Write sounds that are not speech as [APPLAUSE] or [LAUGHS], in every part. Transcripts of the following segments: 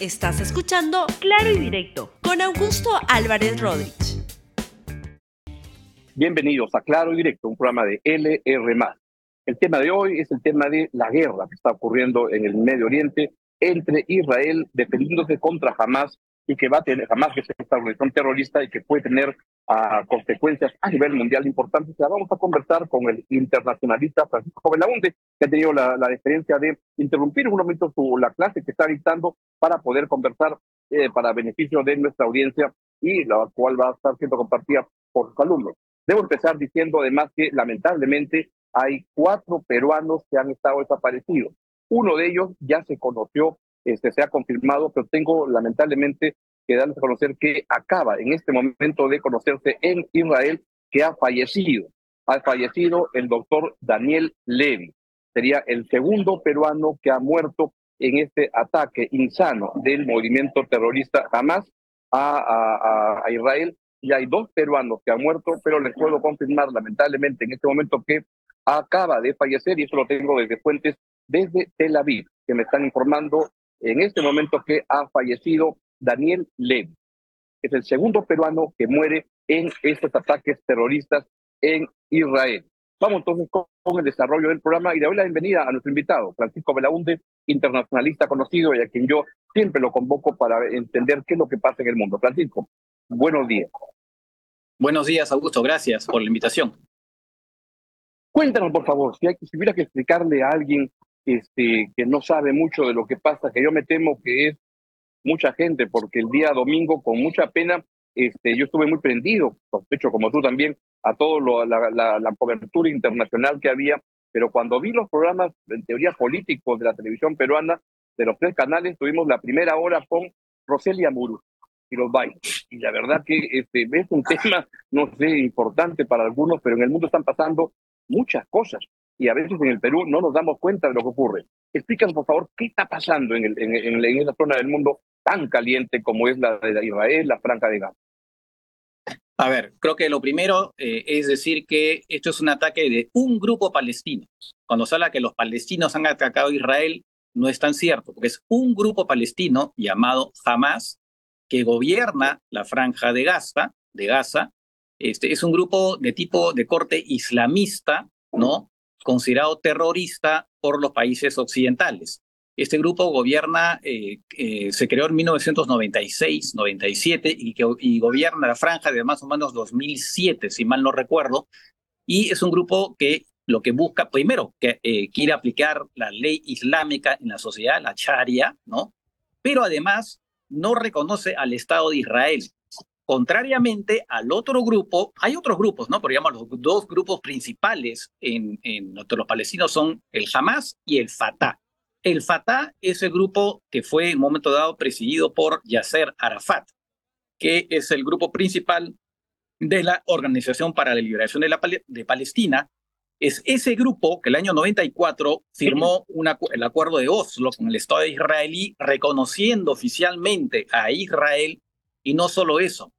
Estás escuchando Claro y Directo con Augusto Álvarez Rodríguez. Bienvenidos a Claro y Directo, un programa de LR. El tema de hoy es el tema de la guerra que está ocurriendo en el Medio Oriente entre Israel defendiéndose contra Hamas y que va a tener, Hamas que es esta organización terrorista y que puede tener uh, consecuencias a nivel mundial importantes. La vamos a conversar con el internacionalista Francisco Belaunde, que ha tenido la, la diferencia de interrumpir un momento su, la clase que está dictando para poder conversar eh, para beneficio de nuestra audiencia y la cual va a estar siendo compartida por sus alumnos. Debo empezar diciendo además que lamentablemente hay cuatro peruanos que han estado desaparecidos. Uno de ellos ya se conoció, este, se ha confirmado, pero tengo lamentablemente que darles a conocer que acaba en este momento de conocerse en Israel que ha fallecido. Ha fallecido el doctor Daniel Levy. Sería el segundo peruano que ha muerto en este ataque insano del movimiento terrorista Hamas a, a, a Israel. Y hay dos peruanos que han muerto, pero les puedo confirmar lamentablemente en este momento que acaba de fallecer, y eso lo tengo desde fuentes desde Tel Aviv, que me están informando en este momento que ha fallecido Daniel Levy. Es el segundo peruano que muere en estos ataques terroristas en Israel. Vamos entonces con, con, el desarrollo del programa y le doy la bienvenida a nuestro invitado, Francisco Belaunde, internacionalista conocido y a quien yo siempre lo convoco para entender qué es lo que pasa en el mundo. Francisco, buenos días. Buenos días, Augusto. Gracias por la invitación. Cuéntanos, por favor, si, hay, si hubiera que explicarle a alguien este, que no sabe mucho de lo que pasa, que yo me temo que es mucha gente, porque el día domingo, con mucha pena, este, yo estuve muy prendido, sospecho como tú también, a toda la, la, la, cobertura internacional que había, pero cuando vi los programas, en teoría políticos de la televisión peruana, de los tres canales, tuvimos la primera hora con Roselia Muru y los bailes. Y la verdad que este, es un [LAUGHS] tema, no sé, importante para algunos, pero en el mundo están pasando muchas cosas y a veces en el Perú no nos damos cuenta de lo que ocurre. Explícanos, por favor, qué está pasando en, esa zona del mundo tan caliente como es la de Israel, la Franja de Gaza. A ver, creo que lo primero eh, es decir que esto es un ataque de un grupo palestino. Cuando se habla que los palestinos han atacado a Israel, no es tan cierto, porque es un grupo palestino llamado Hamas que gobierna la franja de Gaza, de Gaza. Este es un grupo de tipo de corte islamista, ¿no? Considerado terrorista por los países occidentales. Este grupo gobierna, eh, eh, se creó en 1996, 97 y, gobierna la franja de más o menos 2007, si mal no recuerdo. Y es un grupo que lo que busca, primero, que eh, quiere aplicar la ley islámica en la sociedad, la Sharia, ¿no? Pero además no reconoce al Estado de Israel. Contrariamente al otro grupo, hay otros grupos, ¿no? Pero digamos, los dos grupos principales en, en los palestinos son el Hamas y el Fatah. El Fatah es el grupo que fue en un momento dado presidido por Yasser Arafat, que es el grupo principal de la Organización para la Liberación de, la, de Palestina. Es ese grupo que el año 94 firmó el acuerdo de Oslo con el Estado israelí, reconociendo oficialmente a Israel, y no solo eso,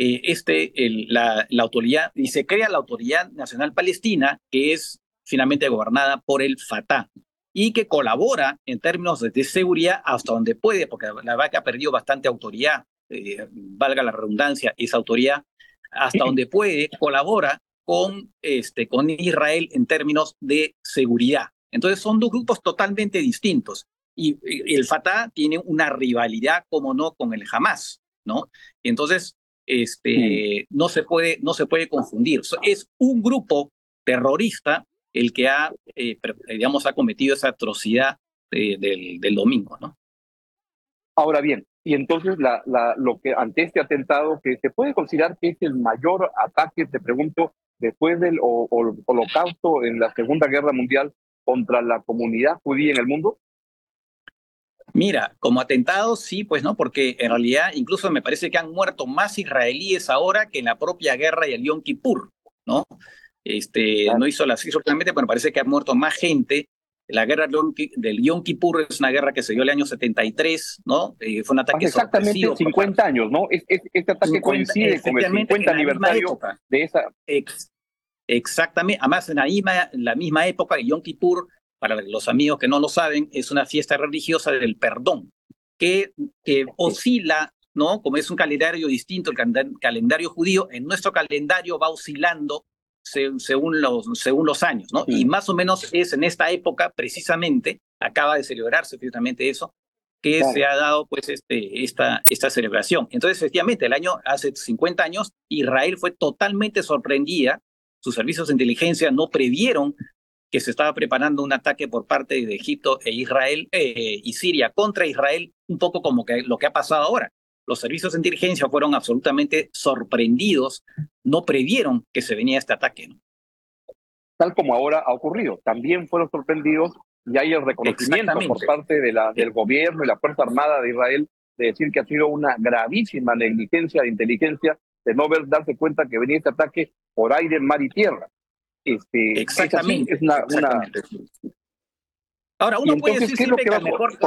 eh, este, el, la, la autoridad, y se crea la Autoridad Nacional Palestina, que es finalmente gobernada por el Fatah y que colabora en términos de, seguridad hasta donde puede, porque la verdad que ha perdido bastante autoridad, eh, valga la redundancia, esa autoridad, hasta donde [LAUGHS] puede, colabora con, este, con Israel en términos de seguridad. Entonces son dos grupos totalmente distintos. Y, y el Fatah tiene una rivalidad, como no, con el Hamas, ¿no? Entonces, este, no, se puede, no se puede confundir. Es un grupo terrorista el que ha, eh, digamos, ha cometido esa atrocidad eh, del, del, domingo, ¿no? Ahora bien, y entonces la, la, lo que ante este atentado, que se puede considerar que es el mayor ataque, te pregunto, después del o, o, holocausto en la Segunda Guerra Mundial contra la comunidad judía en el mundo? Mira, como atentado sí, pues no, porque en realidad incluso me parece que han muerto más israelíes ahora que en la propia guerra y el Yom Kippur, ¿no? Este, claro. No hizo la cifra realmente, pero parece que ha muerto más gente. La guerra del Yom Kippur es una guerra que se dio el año 73, ¿no? Eh, fue un ataque Hace exactamente 50 años, ¿no? Es, es, este ataque 50, coincide con el 50 aniversario de esa... Ex, exactamente, además en la misma, la misma época, Yom Kippur, para los amigos que no lo saben, es una fiesta religiosa del perdón, que, que oscila, ¿no? Como es un calendario distinto, el calendario judío, en nuestro calendario va oscilando según los, según los años, ¿no? Y más o menos es en esta época, precisamente, acaba de celebrarse precisamente eso, que se ha dado pues este, esta, esta celebración. Entonces, efectivamente, el año, hace 50 años, Israel fue totalmente sorprendida, sus servicios de inteligencia no previeron que se estaba preparando un ataque por parte de Egipto e Israel eh, y Siria contra Israel, un poco como que lo que ha pasado ahora. Los servicios de inteligencia fueron absolutamente sorprendidos, no previeron que se venía este ataque. Tal como ahora ha ocurrido, también fueron sorprendidos y hay el reconocimiento por parte de la, del gobierno y la Fuerza Armada de Israel de decir que ha sido una gravísima negligencia de inteligencia de no ver, darse cuenta que venía este ataque por aire, mar y tierra. Este, exactamente. Es una, Ahora, uno puede decir siempre que, al mejor,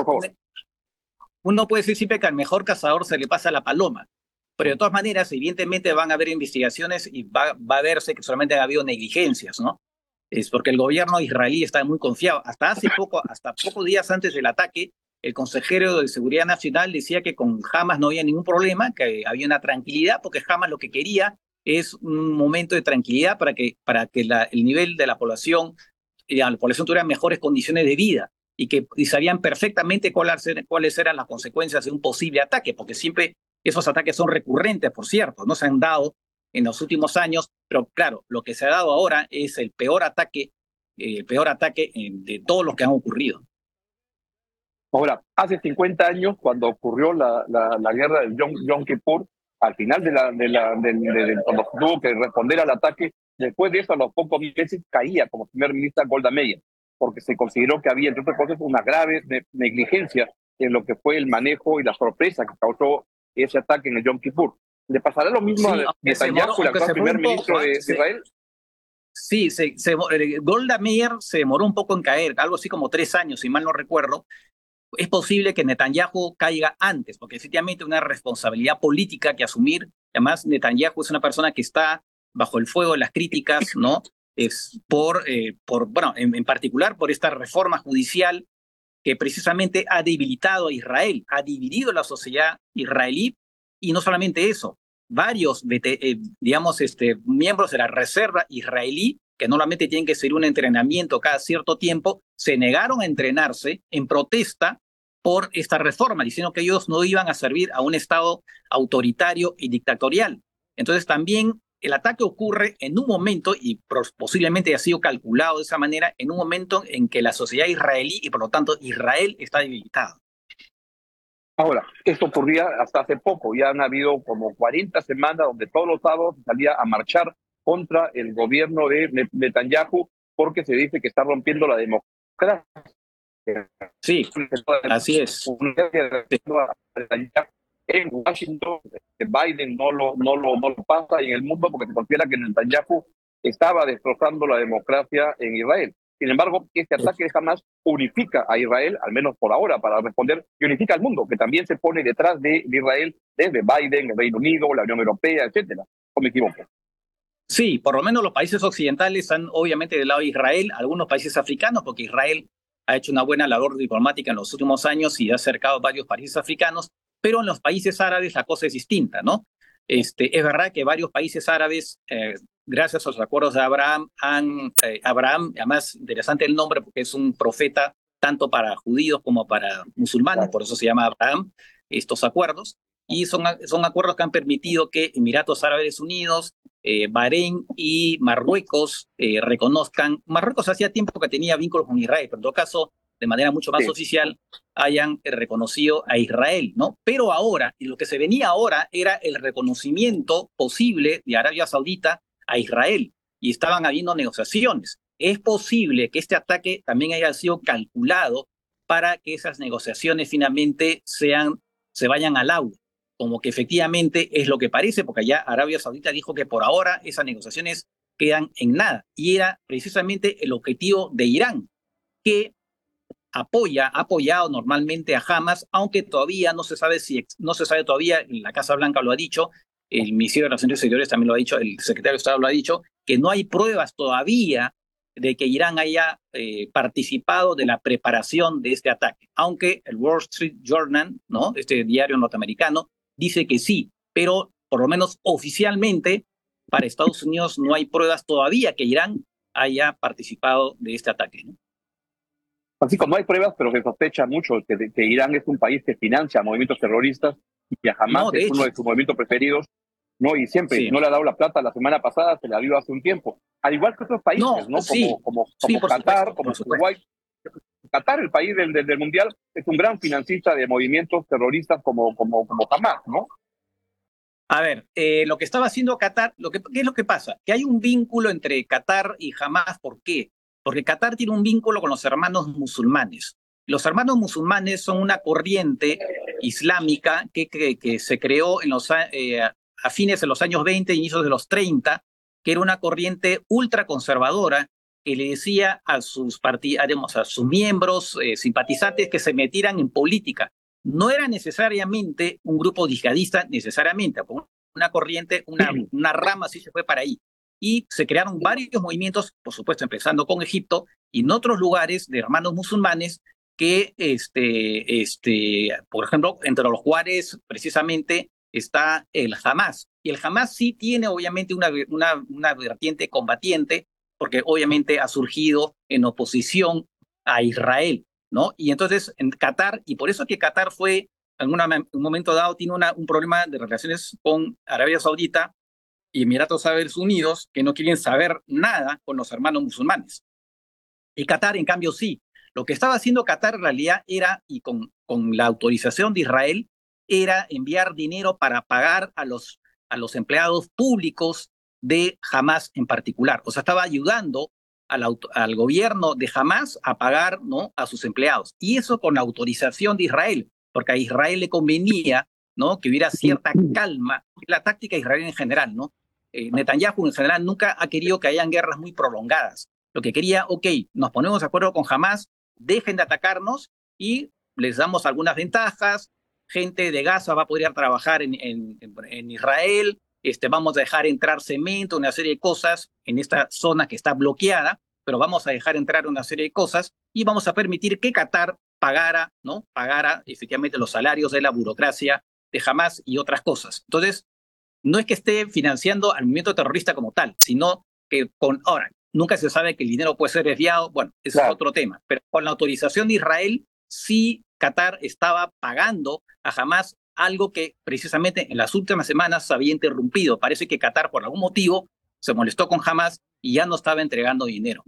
uno puede decir siempre que al mejor cazador se le pasa la paloma. Pero de todas maneras, evidentemente van a haber investigaciones y va, va a verse que solamente ha habido negligencias, ¿no? Es porque el gobierno israelí está muy confiado. Hasta hace poco, hasta pocos días antes del ataque, el consejero de Seguridad Nacional decía que con Hamas no había ningún problema, que había una tranquilidad, porque Hamas lo que quería es un momento de tranquilidad para que, para que el nivel de la población, y la población tuviera mejores condiciones de vida y que sabían perfectamente cuáles, cuáles eran las consecuencias de un posible ataque, porque siempre esos ataques son recurrentes, por cierto, no se han dado en los últimos años, pero claro, lo que se ha dado ahora es el peor ataque, el peor ataque de todos los que han ocurrido. Ahora, hace 50 años, cuando ocurrió la, la, guerra del Yom, Yom, Kippur, al final de la, de la de, cuando tuvo que responder al ataque, después de eso, a los pocos meses, caía como primer ministra Golda Meir, porque se consideró que había, entre otras cosas, una grave negligencia en lo que fue el manejo y la sorpresa que causó ese ataque en el Yom Kippur. ¿Le pasará lo mismo a Netanyahu, el actual primer ministro de, Israel? Sí, se, eh, Golda Meir se demoró un poco en caer, algo así como tres años, si mal no recuerdo, es posible que Netanyahu caiga antes, porque efectivamente una responsabilidad política que asumir. Además, Netanyahu es una persona que está bajo el fuego de las críticas, ¿no? Es por, eh, por bueno, en, particular por esta reforma judicial que precisamente ha debilitado a Israel, ha dividido la sociedad israelí, y no solamente eso, varios, eh, digamos, este, miembros de la reserva israelí que normalmente tienen que seguir un entrenamiento cada cierto tiempo, se negaron a entrenarse en protesta por esta reforma, diciendo que ellos no iban a servir a un Estado autoritario y dictatorial. Entonces también el ataque ocurre en un momento, y posiblemente ha sido calculado de esa manera, en un momento en que la sociedad israelí y por lo tanto Israel está debilitada. Ahora, esto ocurría hasta hace poco, ya han habido como 40 semanas donde todos los sábados salía a marchar contra el gobierno de Netanyahu porque se dice que está rompiendo la democracia. Sí, así es. En Washington, Biden no lo, no, lo, no lo pasa y en el mundo porque se considera que Netanyahu estaba destrozando la democracia en Israel. Sin embargo, este ataque jamás unifica a Israel, al menos por ahora, para responder, y unifica al mundo, que también se pone detrás de, Israel desde Biden, el Reino Unido, la Unión Europea, etcétera. ¿O me equivoco? Sí, por lo menos los países occidentales están obviamente del lado de Israel, algunos países africanos, porque Israel ha hecho una buena labor diplomática en los últimos años y ha acercado varios países africanos, pero en los países árabes la cosa es distinta, ¿no? Este, es verdad que varios países árabes, eh, gracias a los acuerdos de Abraham, han, eh, Abraham, además interesante el nombre porque es un profeta tanto para judíos como para musulmanes, por eso se llama Abraham, estos acuerdos, y son, son acuerdos que han permitido que Emiratos Árabes Unidos, eh, Bahrein y Marruecos eh, reconozcan, Marruecos hacía tiempo que tenía vínculos con Israel, pero en todo caso, de manera mucho más oficial, hayan reconocido a Israel, ¿no? Pero ahora, y lo que se venía ahora era el reconocimiento posible de Arabia Saudita a Israel, y estaban habiendo negociaciones. Es posible que este ataque también haya sido calculado para que esas negociaciones finalmente sean, se vayan al aula como que efectivamente es lo que parece, porque allá Arabia Saudita dijo que por ahora esas negociaciones quedan en nada. Y era precisamente el objetivo de Irán, que apoya, ha apoyado normalmente a Hamas, aunque todavía no se sabe si, no se sabe todavía, la Casa Blanca lo ha dicho, el Ministerio de Relaciones Exteriores también lo ha dicho, el secretario de Estado lo ha dicho, que no hay pruebas todavía de que Irán haya eh, participado de la preparación de este ataque, aunque el Wall Street Journal, ¿no? este diario norteamericano, dice que sí, pero por lo menos oficialmente para Estados Unidos no hay pruebas todavía que Irán haya participado de este ataque. ¿no? Así como hay pruebas, pero se sospecha mucho que, que, Irán es un país que financia movimientos terroristas y que jamás es uno de sus movimientos preferidos ¿no? Y siempre no le ha dado la plata la semana pasada, se la dio hace un tiempo. Al igual que otros países, ¿no? Como, como, Qatar, como Uruguay. Qatar, el país del, Mundial, es un gran financista de movimientos terroristas como, como, como Hamas, ¿no? A ver, eh, lo que estaba haciendo Qatar, lo que, ¿qué es lo que pasa? Que hay un vínculo entre Qatar y Hamas, ¿por qué? Porque Qatar tiene un vínculo con los hermanos musulmanes. Los hermanos musulmanes son una corriente islámica que, que, que se creó en los, eh, a fines de los años 20, inicios de los 30, que era una corriente ultraconservadora que le decía a sus, a sus miembros eh, simpatizantes que se metieran en política. No era necesariamente un grupo yihadista, necesariamente, una corriente, una, una rama así se fue para ahí. Y se crearon varios movimientos, por supuesto, empezando con Egipto y en otros lugares de hermanos musulmanes que, este, este, por ejemplo, entre los cuales precisamente está el Hamas. Y el Hamas sí tiene obviamente una, una, una vertiente combatiente, porque obviamente ha surgido en oposición a Israel, ¿no? Y entonces en Qatar, y por eso que Qatar fue en un momento dado, tiene una, un problema de relaciones con Arabia Saudita y Emiratos Árabes Unidos, que no quieren saber nada con los hermanos musulmanes. Y Qatar, en cambio, sí. Lo que estaba haciendo Qatar en realidad era, y con, con la autorización de Israel, era enviar dinero para pagar a los, a los empleados públicos de Hamas en particular. O sea, estaba ayudando al, gobierno de Hamas a pagar ¿no? a sus empleados. Y eso con la autorización de Israel, porque a Israel le convenía ¿no? que hubiera cierta calma. La táctica de Israel en general, ¿no? Eh, Netanyahu en general nunca ha querido que hayan guerras muy prolongadas. Lo que quería, ok, nos ponemos de acuerdo con Hamas, dejen de atacarnos y les damos algunas ventajas, gente de Gaza va a poder trabajar en, Israel, este, vamos a dejar entrar cemento, una serie de cosas en esta zona que está bloqueada, pero vamos a dejar entrar una serie de cosas y vamos a permitir que Qatar pagara, ¿no? Pagara efectivamente los salarios de la burocracia de Hamas y otras cosas. Entonces, no es que esté financiando al movimiento terrorista como tal, sino que con, ahora, nunca se sabe que el dinero puede ser desviado, bueno, ese es otro tema, pero con la autorización de Israel sí Qatar estaba pagando a Hamas algo que precisamente en las últimas semanas se había interrumpido. Parece que Qatar por algún motivo se molestó con Hamas y ya no estaba entregando dinero.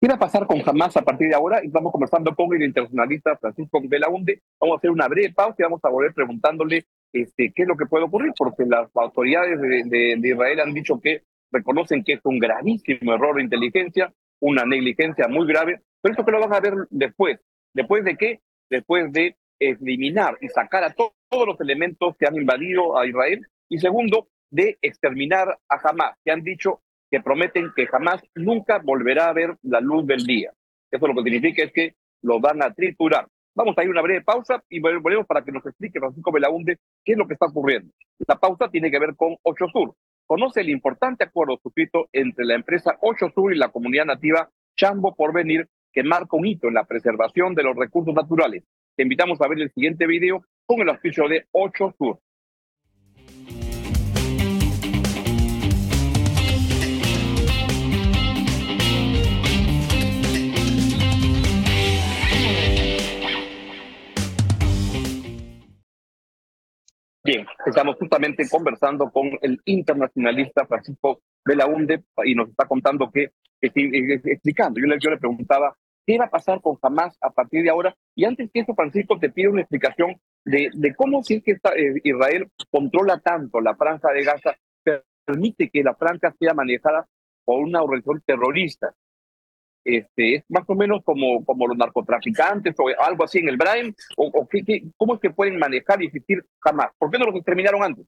¿Qué va a pasar con Hamas a partir de ahora? Y vamos conversando con el internacionalista Francisco Belaunde. Vamos a hacer una breve pausa y vamos a volver preguntándole este, qué es lo que puede ocurrir, porque las autoridades de, de Israel han dicho que reconocen que es un gravísimo error de inteligencia, una negligencia muy grave, pero esto que lo van a ver después. ¿Después de qué? Después de eliminar y sacar a todos los elementos que han invadido a Israel. Y segundo, de exterminar a Hamas, que han dicho que prometen que jamás nunca volverá a ver la luz del día. Eso lo que significa es que lo van a triturar. Vamos a ir una breve pausa y volvemos para que nos explique Francisco Belaunde qué es lo que está ocurriendo. La pausa tiene que ver con Ocho Sur. Conoce el importante acuerdo suscrito entre la empresa Ocho Sur y la comunidad nativa Chambo por venir que marca un hito en la preservación de los recursos naturales. Te invitamos a ver el siguiente video con el auspicio de 8 Sur. Bien, estamos justamente conversando con el internacionalista Francisco Belaunde y nos está contando que, explicando, yo le, yo le preguntaba ¿Qué va a pasar con Hamas a partir de ahora? Y antes que eso, Francisco, te pido una explicación de, cómo es que eh, Israel controla tanto la franja de Gaza, permite que la franja sea manejada por una organización terrorista. Este, es más o menos como, como los narcotraficantes o algo así en el Brain, o, cómo es que pueden manejar y existir Hamas. ¿Por qué no los exterminaron antes?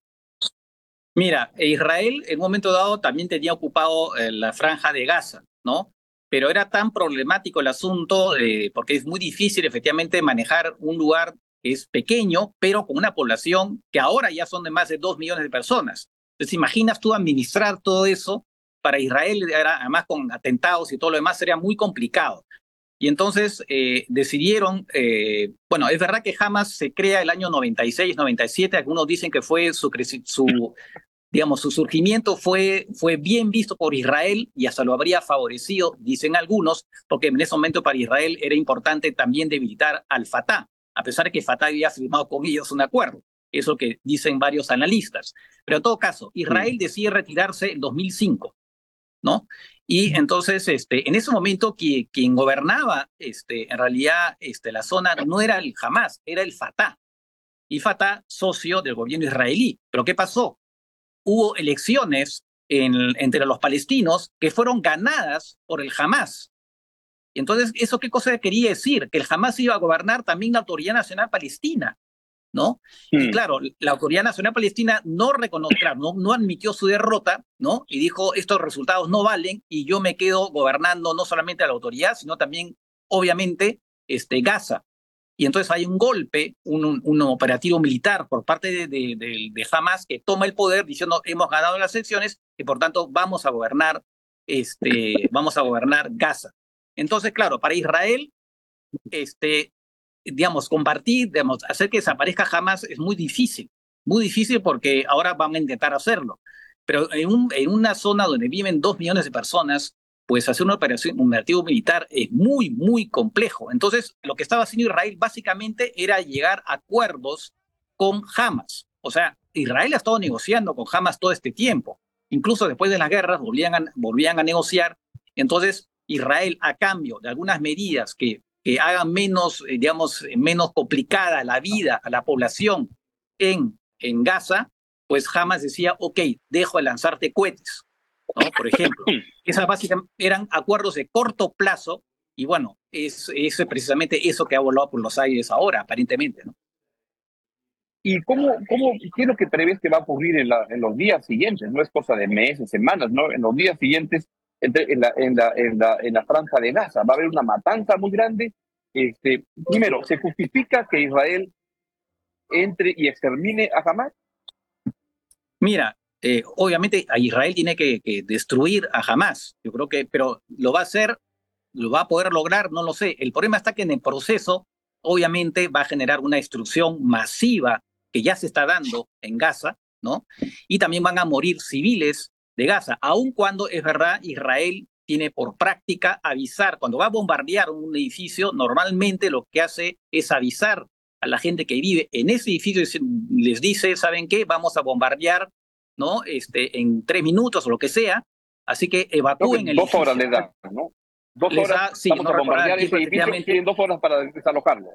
Mira, Israel en un momento dado también tenía ocupado eh, la franja de Gaza, ¿no? Pero era tan problemático el asunto eh, porque es muy difícil efectivamente manejar un lugar que es pequeño, pero con una población que ahora ya son de más de dos millones de personas. Entonces, imaginas tú administrar todo eso para Israel, además con atentados y todo lo demás, sería muy complicado. Y entonces eh, decidieron, eh, bueno, es verdad que Hamas se crea el año 96, 97, algunos dicen que fue su, su digamos, su surgimiento fue, fue bien visto por Israel y hasta lo habría favorecido, dicen algunos, porque en ese momento para Israel era importante también debilitar al Fatah, a pesar de que Fatah había firmado con ellos un acuerdo. Eso que dicen varios analistas. Pero en todo caso, Israel decide retirarse en 2005, ¿no? Y entonces, este, en ese momento, quien, gobernaba, este, en realidad, este, la zona no era el Hamas, era el Fatah. Y Fatah, socio del gobierno israelí. Pero ¿qué pasó? Hubo elecciones entre los palestinos que fueron ganadas por el Hamas. Entonces, ¿eso qué cosa quería decir? Que el Hamas iba a gobernar también la Autoridad Nacional Palestina. ¿no? Y claro, la Autoridad Nacional Palestina no reconoció, no, no admitió su derrota, ¿no? Y dijo, estos resultados no valen y yo me quedo gobernando no solamente a la autoridad, sino también, obviamente, este, Gaza. Y entonces hay un golpe, un, un, operativo militar por parte de, de, de, Hamas que toma el poder diciendo hemos ganado las elecciones y por tanto vamos a gobernar, este, [LAUGHS] vamos a gobernar Gaza. Entonces, claro, para Israel, este, digamos, compartir, digamos, hacer que desaparezca jamás es muy difícil, muy difícil porque ahora van a intentar hacerlo. Pero en, un, en una zona donde viven dos millones de personas, pues hacer una operación, un operativo militar es muy, muy complejo. Entonces, lo que estaba haciendo Israel básicamente era llegar a acuerdos con Hamas. O sea, Israel ha estado negociando con Hamas todo este tiempo. Incluso después de las guerras volvían a, volvían a negociar. Entonces, Israel, a cambio de algunas medidas que que hagan menos, eh, digamos, menos complicada la vida a la población en, en Gaza, pues jamás decía, ok, dejo de lanzarte cohetes, ¿no? Por ejemplo. [COUGHS] Esas básicamente eran acuerdos de corto plazo y bueno, es, es precisamente eso que ha volado por los aires ahora, aparentemente, ¿no? ¿Y cómo, cómo, qué es lo que prevés que va a ocurrir en, la, en los días siguientes? No es cosa de meses, semanas, ¿no? En los días siguientes, en, la, en, la, en, la, en la franja de Gaza. Va a haber una matanza muy grande. Este, primero, ¿se justifica que Israel entre y extermine a Hamas? Mira, eh, obviamente Israel tiene que, destruir a Hamas. Yo creo que, pero lo va a hacer, lo va a poder lograr, no lo sé. El problema está que en el proceso, obviamente, va a generar una destrucción masiva que ya se está dando en Gaza, ¿no? Y también van a morir civiles de Gaza, aun cuando es verdad Israel tiene por práctica avisar, cuando va a bombardear un edificio, normalmente lo que hace es avisar a la gente que vive en ese edificio, les dice, ¿saben qué? Vamos a bombardear, ¿no? Este, en tres minutos o lo que sea, así que evacúen el Dos horas le da, ¿no? Dos horas, sí, vamos a edificio, tienen dos horas para desalojarlo.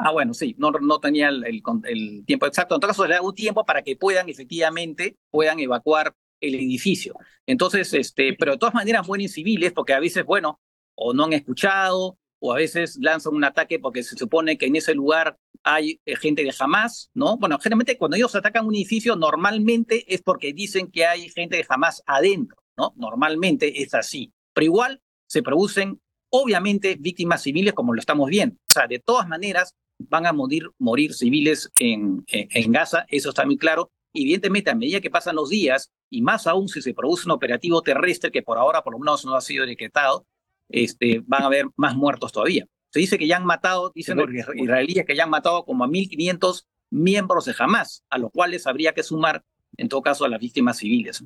Ah, bueno, sí, no, no tenía el, el, tiempo exacto. En todo caso, le da un tiempo para que puedan, efectivamente, puedan evacuar el edificio. Entonces, este, pero de todas maneras mueren civiles porque a veces, bueno, o no han escuchado, o a veces lanzan un ataque porque se supone que en ese lugar hay eh, gente de Hamas, ¿no? Bueno, generalmente cuando ellos atacan un edificio, normalmente es porque dicen que hay gente de Hamas adentro, ¿no? Normalmente es así. Pero igual se producen, obviamente, víctimas civiles como lo estamos viendo. O sea, de todas maneras van a morir, civiles en, en Gaza, eso está muy claro. Evidentemente, a medida que pasan los días y más aún si se produce un operativo terrestre que por ahora por lo menos no ha sido decretado, este, van a haber más muertos todavía. Se dice que ya han matado, dicen los israelíes que ya han matado como a 1.500 miembros de Hamas, a los cuales habría que sumar, en todo caso, a las víctimas civiles.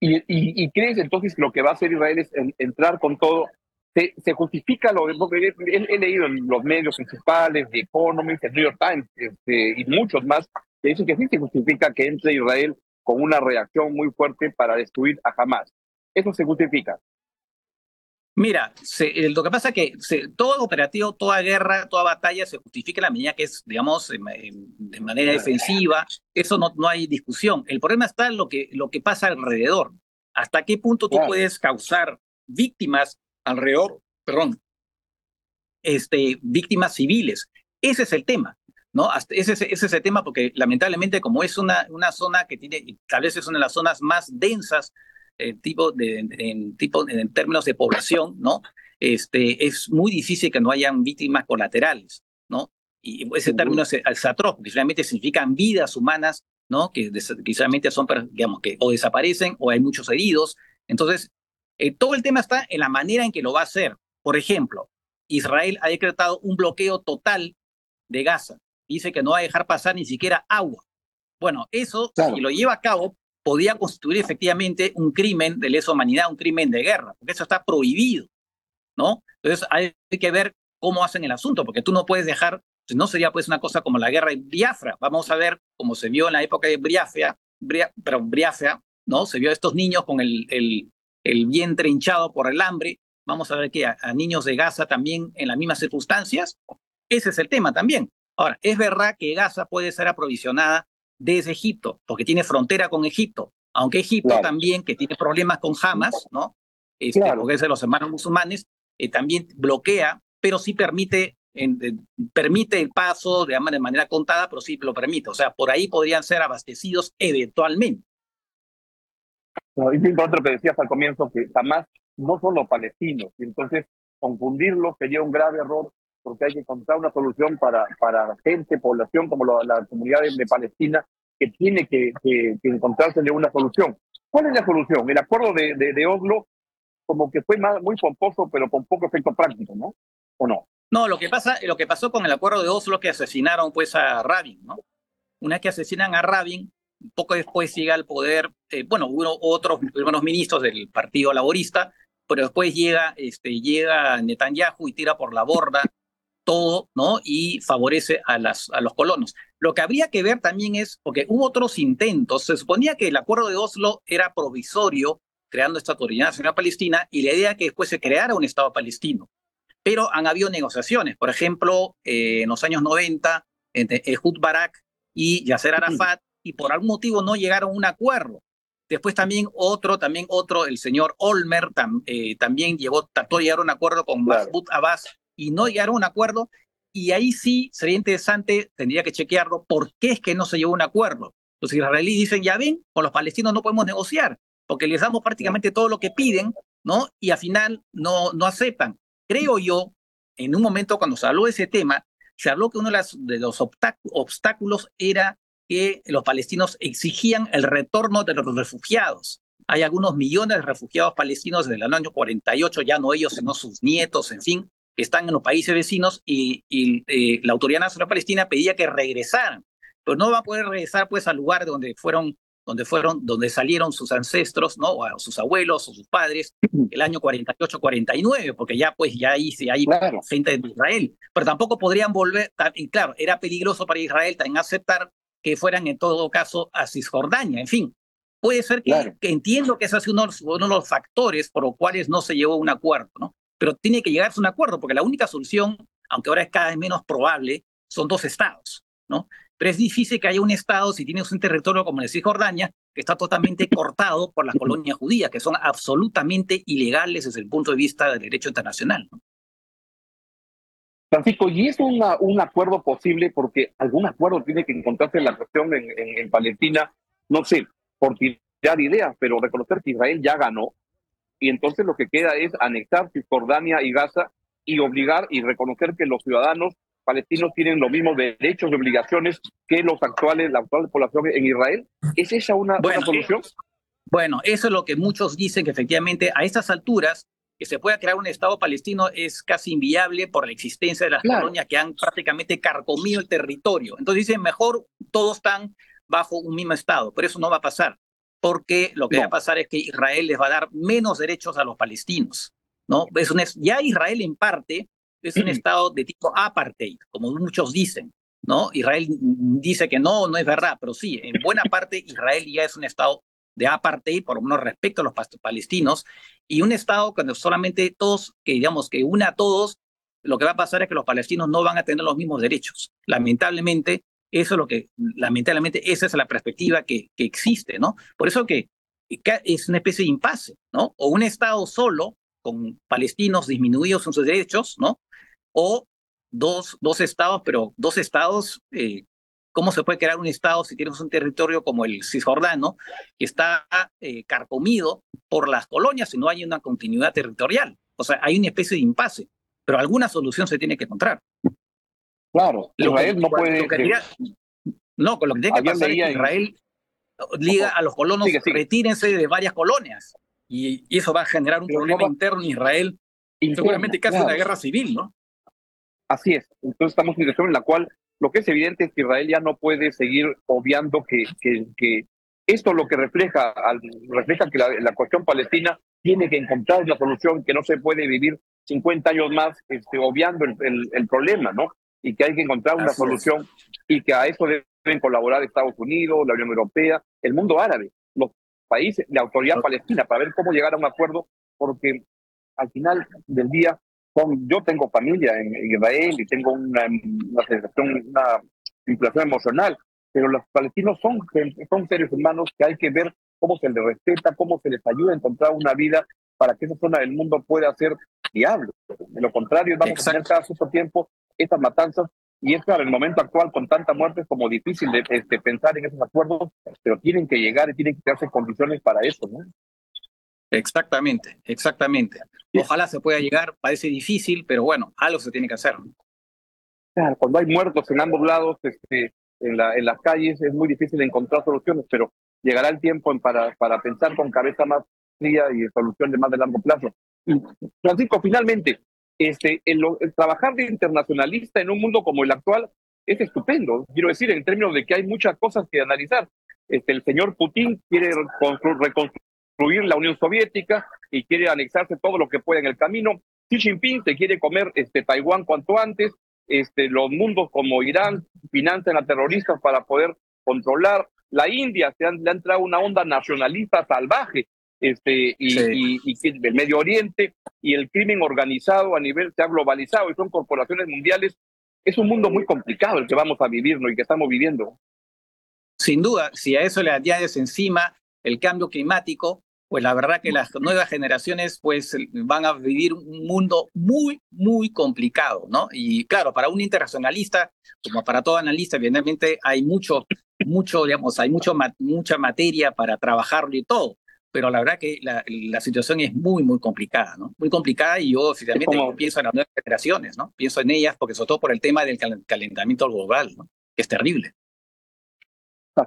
¿Y, crees entonces que lo que va a hacer Israel es entrar con todo? ¿Se, justifica lo que he, leído en los medios principales, The Economist, el New York Times este, y muchos más, que dicen que sí se justifica que entre Israel con una reacción muy fuerte para destruir a Hamas. ¿Eso se justifica? Mira, lo que pasa es que todo operativo, toda guerra, toda batalla se justifica en la medida que es, digamos, de manera defensiva. Eso no, no hay discusión. El problema está en lo que, lo que pasa alrededor. ¿Hasta qué punto tú puedes causar víctimas alrededor, perdón, este, víctimas civiles? Ese es el tema. ¿no? ese, ese, es el tema porque lamentablemente como es una, una zona que tiene, tal vez es una de las zonas más densas en, tipo de, en, tipo, en términos de población, ¿no? Este, es muy difícil que no hayan víctimas colaterales, ¿no? Y ese término es el atroz, porque finalmente significan vidas humanas ¿no? Que precisamente son, digamos, que o desaparecen o hay muchos heridos. Entonces, eh, todo el tema está en la manera en que lo va a hacer. Por ejemplo, Israel ha decretado un bloqueo total de Gaza. Dice que no va a dejar pasar ni siquiera agua. Bueno, eso, si lo lleva a cabo, podía constituir efectivamente un crimen de lesa humanidad, un crimen de guerra, porque eso está prohibido, ¿no? Entonces hay que ver cómo hacen el asunto, porque tú no puedes dejar, no sería pues una cosa como la guerra de Biafra. Vamos a ver cómo se vio en la época de Biafra, pero Biafra, ¿no? Se vio a estos niños con el, el, el vientre hinchado por el hambre. Vamos a ver que a, niños de Gaza también en las mismas circunstancias. Ese es el tema también. Ahora, es verdad que Gaza puede ser aprovisionada desde Egipto, porque tiene frontera con Egipto, aunque Egipto también, que tiene problemas con Hamas, ¿no? Este, Porque es de los hermanos musulmanes, eh, también bloquea, pero sí permite, permite el paso de, de manera contada, pero sí lo permite. O sea, por ahí podrían ser abastecidos eventualmente. No, y otro que decías al comienzo, que jamás no son los palestinos, y entonces confundirlos sería un grave error porque hay que encontrar una solución para, para gente, población como la, comunidad de, Palestina, que tiene que, que, encontrársele una solución. ¿Cuál es la solución? El acuerdo de, de, Oslo como que fue muy pomposo, pero con poco efecto práctico, ¿no? ¿O no? No, lo que pasa, lo que pasó con el acuerdo de Oslo que asesinaron pues a Rabin, ¿no? Una vez que asesinan a Rabin, poco después llega al poder, eh, bueno, hubo otros primeros ministros del Partido Laborista, pero después llega, este, llega Netanyahu y tira por la borda todo, ¿no? Y favorece a, las, a los colonos. Lo que habría que ver también es, porque hubo otros intentos, se suponía que el acuerdo de Oslo era provisorio, creando esta autoridad nacional palestina, y la idea que después se creara un Estado palestino. Pero han habido negociaciones, por ejemplo, eh, en los años 90, entre Ehud Barak y Yasser Arafat, y por algún motivo no llegaron a un acuerdo. Después también otro, también otro, el señor Olmer eh, también llegó, trató de llegar a un acuerdo con Mahmoud Abbas y no llegaron a un acuerdo. Y ahí sí sería interesante, tendría que chequearlo, por qué es que no se llegó a un acuerdo. Los israelíes dicen, ya ven, con los palestinos no podemos negociar, porque les damos prácticamente todo lo que piden, ¿no? Y al final no, no aceptan. Creo yo, en un momento cuando se habló de ese tema, se habló que uno de los obstáculos era que los palestinos exigían el retorno de los refugiados. Hay algunos millones de refugiados palestinos desde el año 48, ya no ellos, sino sus nietos, en fin, están en los países vecinos y, eh, la Autoridad Nacional Palestina pedía que regresaran, pero no va a poder regresar pues al lugar donde fueron donde fueron, donde salieron sus ancestros, ¿no? O sus abuelos o sus padres, [CLEARS THROAT] el año 48-49, porque ya pues ya ahí hay gente de Israel, pero tampoco podrían volver, y claro, era peligroso para Israel también aceptar que fueran en todo caso a Cisjordania, en fin. Puede ser que, entiendo que ese ha sido uno, uno, de los factores por los cuales no se llevó a un acuerdo, ¿no? Pero tiene que llegarse a un acuerdo, porque la única solución, aunque ahora es cada vez menos probable, son dos estados, ¿no? Pero es difícil que haya un estado si tienes un territorio como el de Cisjordania, que está totalmente [LAUGHS] cortado por las colonias judías, que son absolutamente ilegales desde el punto de vista del derecho internacional. ¿no? Francisco, ¿y es un acuerdo posible? Porque algún acuerdo tiene que encontrarse en la cuestión en, en Palestina, no sé, por tirar ideas, pero reconocer que Israel ya ganó, y entonces lo que queda es anexar Cisjordania y Gaza y obligar y reconocer que los ciudadanos palestinos tienen los mismos derechos y obligaciones que los actuales, la actual población en Israel. ¿Es esa una, buena solución? Bueno, eso es lo que muchos dicen que efectivamente a estas alturas que se pueda crear un Estado palestino es casi inviable por la existencia de las colonias que han prácticamente carcomido el territorio. Entonces dicen, mejor todos están bajo un mismo Estado, pero eso no va a pasar porque lo que va a pasar es que Israel les va a dar menos derechos a los palestinos. ¿no? Es un, ya Israel en parte es un [CLEARS THROAT] estado de tipo apartheid, como muchos dicen. ¿no? Israel dice que no, no es verdad, pero sí, en buena [CLEARS THROAT] parte Israel ya es un estado de apartheid, por lo menos respecto a los palestinos, y un estado cuando solamente todos, que digamos que una a todos, lo que va a pasar es que los palestinos no van a tener los mismos derechos. Lamentablemente, eso es lo que, lamentablemente, esa es la perspectiva que, que existe, ¿no? Por eso que es una especie de impasse, ¿no? O un Estado solo, con palestinos disminuidos en sus derechos, ¿no? O dos, dos estados, pero dos estados, eh, ¿cómo se puede crear un estado si tienes un territorio como el cisjordano, que está eh, carcomido por las colonias y no hay una continuidad territorial? O sea, hay una especie de impasse, pero alguna solución se tiene que encontrar. Claro, Israel no puede. No, con lo que tiene que pasar es que Israel liga a los colonos, retírense de varias colonias. Y, eso va a generar un problema interno en Israel, seguramente casi una guerra civil, ¿no? Así es. Entonces estamos en una situación en la cual lo que es evidente es que Israel ya no puede seguir obviando que, que, que esto lo que refleja, refleja que la, cuestión palestina tiene que encontrar una solución que no se puede vivir 50 años más este, obviando el, el, problema, ¿no? Y que hay que encontrar una solución y que a eso deben colaborar Estados Unidos, la Unión Europea, el mundo árabe, los países, la autoridad palestina, para ver cómo llegar a un acuerdo, porque al final del día yo tengo familia en, Israel y tengo una, una sensación, una vinculación emocional, pero los palestinos son, son seres humanos que hay que ver cómo se les respeta, cómo se les ayuda a encontrar una vida para que esa zona del mundo pueda ser viable. De lo contrario, vamos a tener cada cierto tiempo estas matanzas y es para el momento actual con tanta muerte es como difícil de, este, pensar en esos acuerdos, pero tienen que llegar y tienen que crearse condiciones para eso, ¿no? Exactamente, exactamente. Ojalá se pueda llegar, parece difícil, pero bueno, algo se tiene que hacer. Claro, cuando hay muertos en ambos lados, este, en, la, en las calles, es muy difícil encontrar soluciones, pero llegará el tiempo para, para pensar con cabeza más fría y solución de más de largo plazo. Y Francisco, finalmente, este, el, trabajar de internacionalista en un mundo como el actual es estupendo. Quiero decir, en términos de que hay muchas cosas que analizar. Este, el señor Putin quiere reconstruir la Unión Soviética y quiere anexarse todo lo que pueda en el camino. Xi Jinping se quiere comer este, Taiwán cuanto antes. Este, los mundos como Irán financian a terroristas para poder controlar. La India se le ha entrado una onda nacionalista salvaje este, y, y, el Medio Oriente y el crimen organizado a nivel se ha globalizado y son corporaciones mundiales. Es un mundo muy complicado el que vamos a vivir ¿no? y que estamos viviendo. Sin duda, si a eso le añades encima el cambio climático, pues la verdad que las nuevas generaciones pues van a vivir un mundo muy, muy complicado, ¿no? Y claro, para un internacionalista, como para todo analista, evidentemente hay mucho, mucho, digamos, hay mucho, mucha materia para trabajarlo y todo, pero la verdad que la, la, situación es muy, muy complicada, ¿no? Muy complicada y yo oficialmente pienso en las nuevas generaciones, ¿no? Pienso en ellas porque sobre todo por el tema del calentamiento global, ¿no? Que es terrible.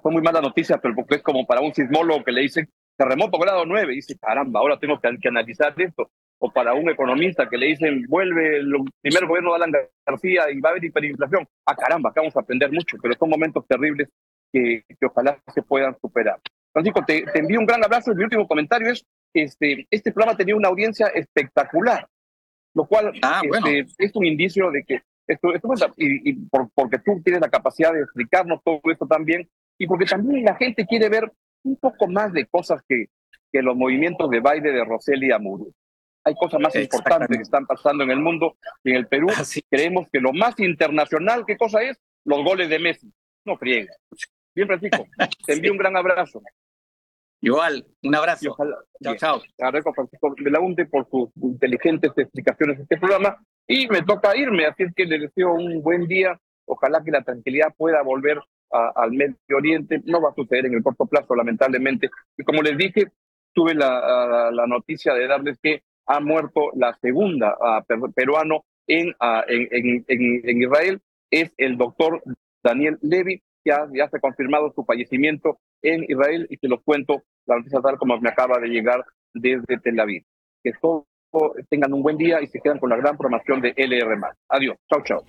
Fue muy mala noticia, pero porque es como para un sismólogo que le dicen terremoto grado 9, dice, caramba, ahora tengo que, analizar esto. O para un economista que le dicen, vuelve el primer gobierno de Alan García y va a haber hiperinflación. Ah, caramba, acá vamos a aprender mucho, pero son momentos terribles que, que ojalá se puedan superar. Francisco, te, envío un gran abrazo. Mi último comentario es, este, este programa tenía una audiencia espectacular, lo cual ah, este, es un indicio de que esto, esto y, y porque tú tienes la capacidad de explicarnos todo esto también, y porque también la gente quiere ver un poco más de cosas que, que los movimientos de baile de Roseli y Amuru. Hay cosas más importantes que están pasando en el mundo y en el Perú. Creemos que lo más internacional, ¿qué cosa es? Los goles de Messi. No friegues. Bien, Francisco. Te envío un gran abrazo. Igual, un abrazo. chao, chao. Agradezco a Francisco Belaunte por sus inteligentes explicaciones de este programa. Y me toca irme, así es que le deseo un buen día. Ojalá que la tranquilidad pueda volver al Medio Oriente. No va a suceder en el corto plazo, lamentablemente. Y como les dije, tuve la, la noticia de darles que ha muerto la segunda peruano en, en, en, en, Israel. Es el doctor Daniel Levy. Ya, ya se ha confirmado su fallecimiento en Israel y se los cuento la noticia tal como me acaba de llegar desde Tel Aviv. Que todos tengan un buen día y se quedan con la gran programación de LR. Adiós. Chao, chao.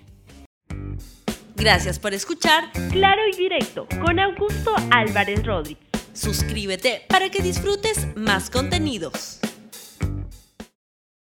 Gracias por escuchar Claro y Directo con Augusto Álvarez Rodríguez. Suscríbete para que disfrutes más contenidos.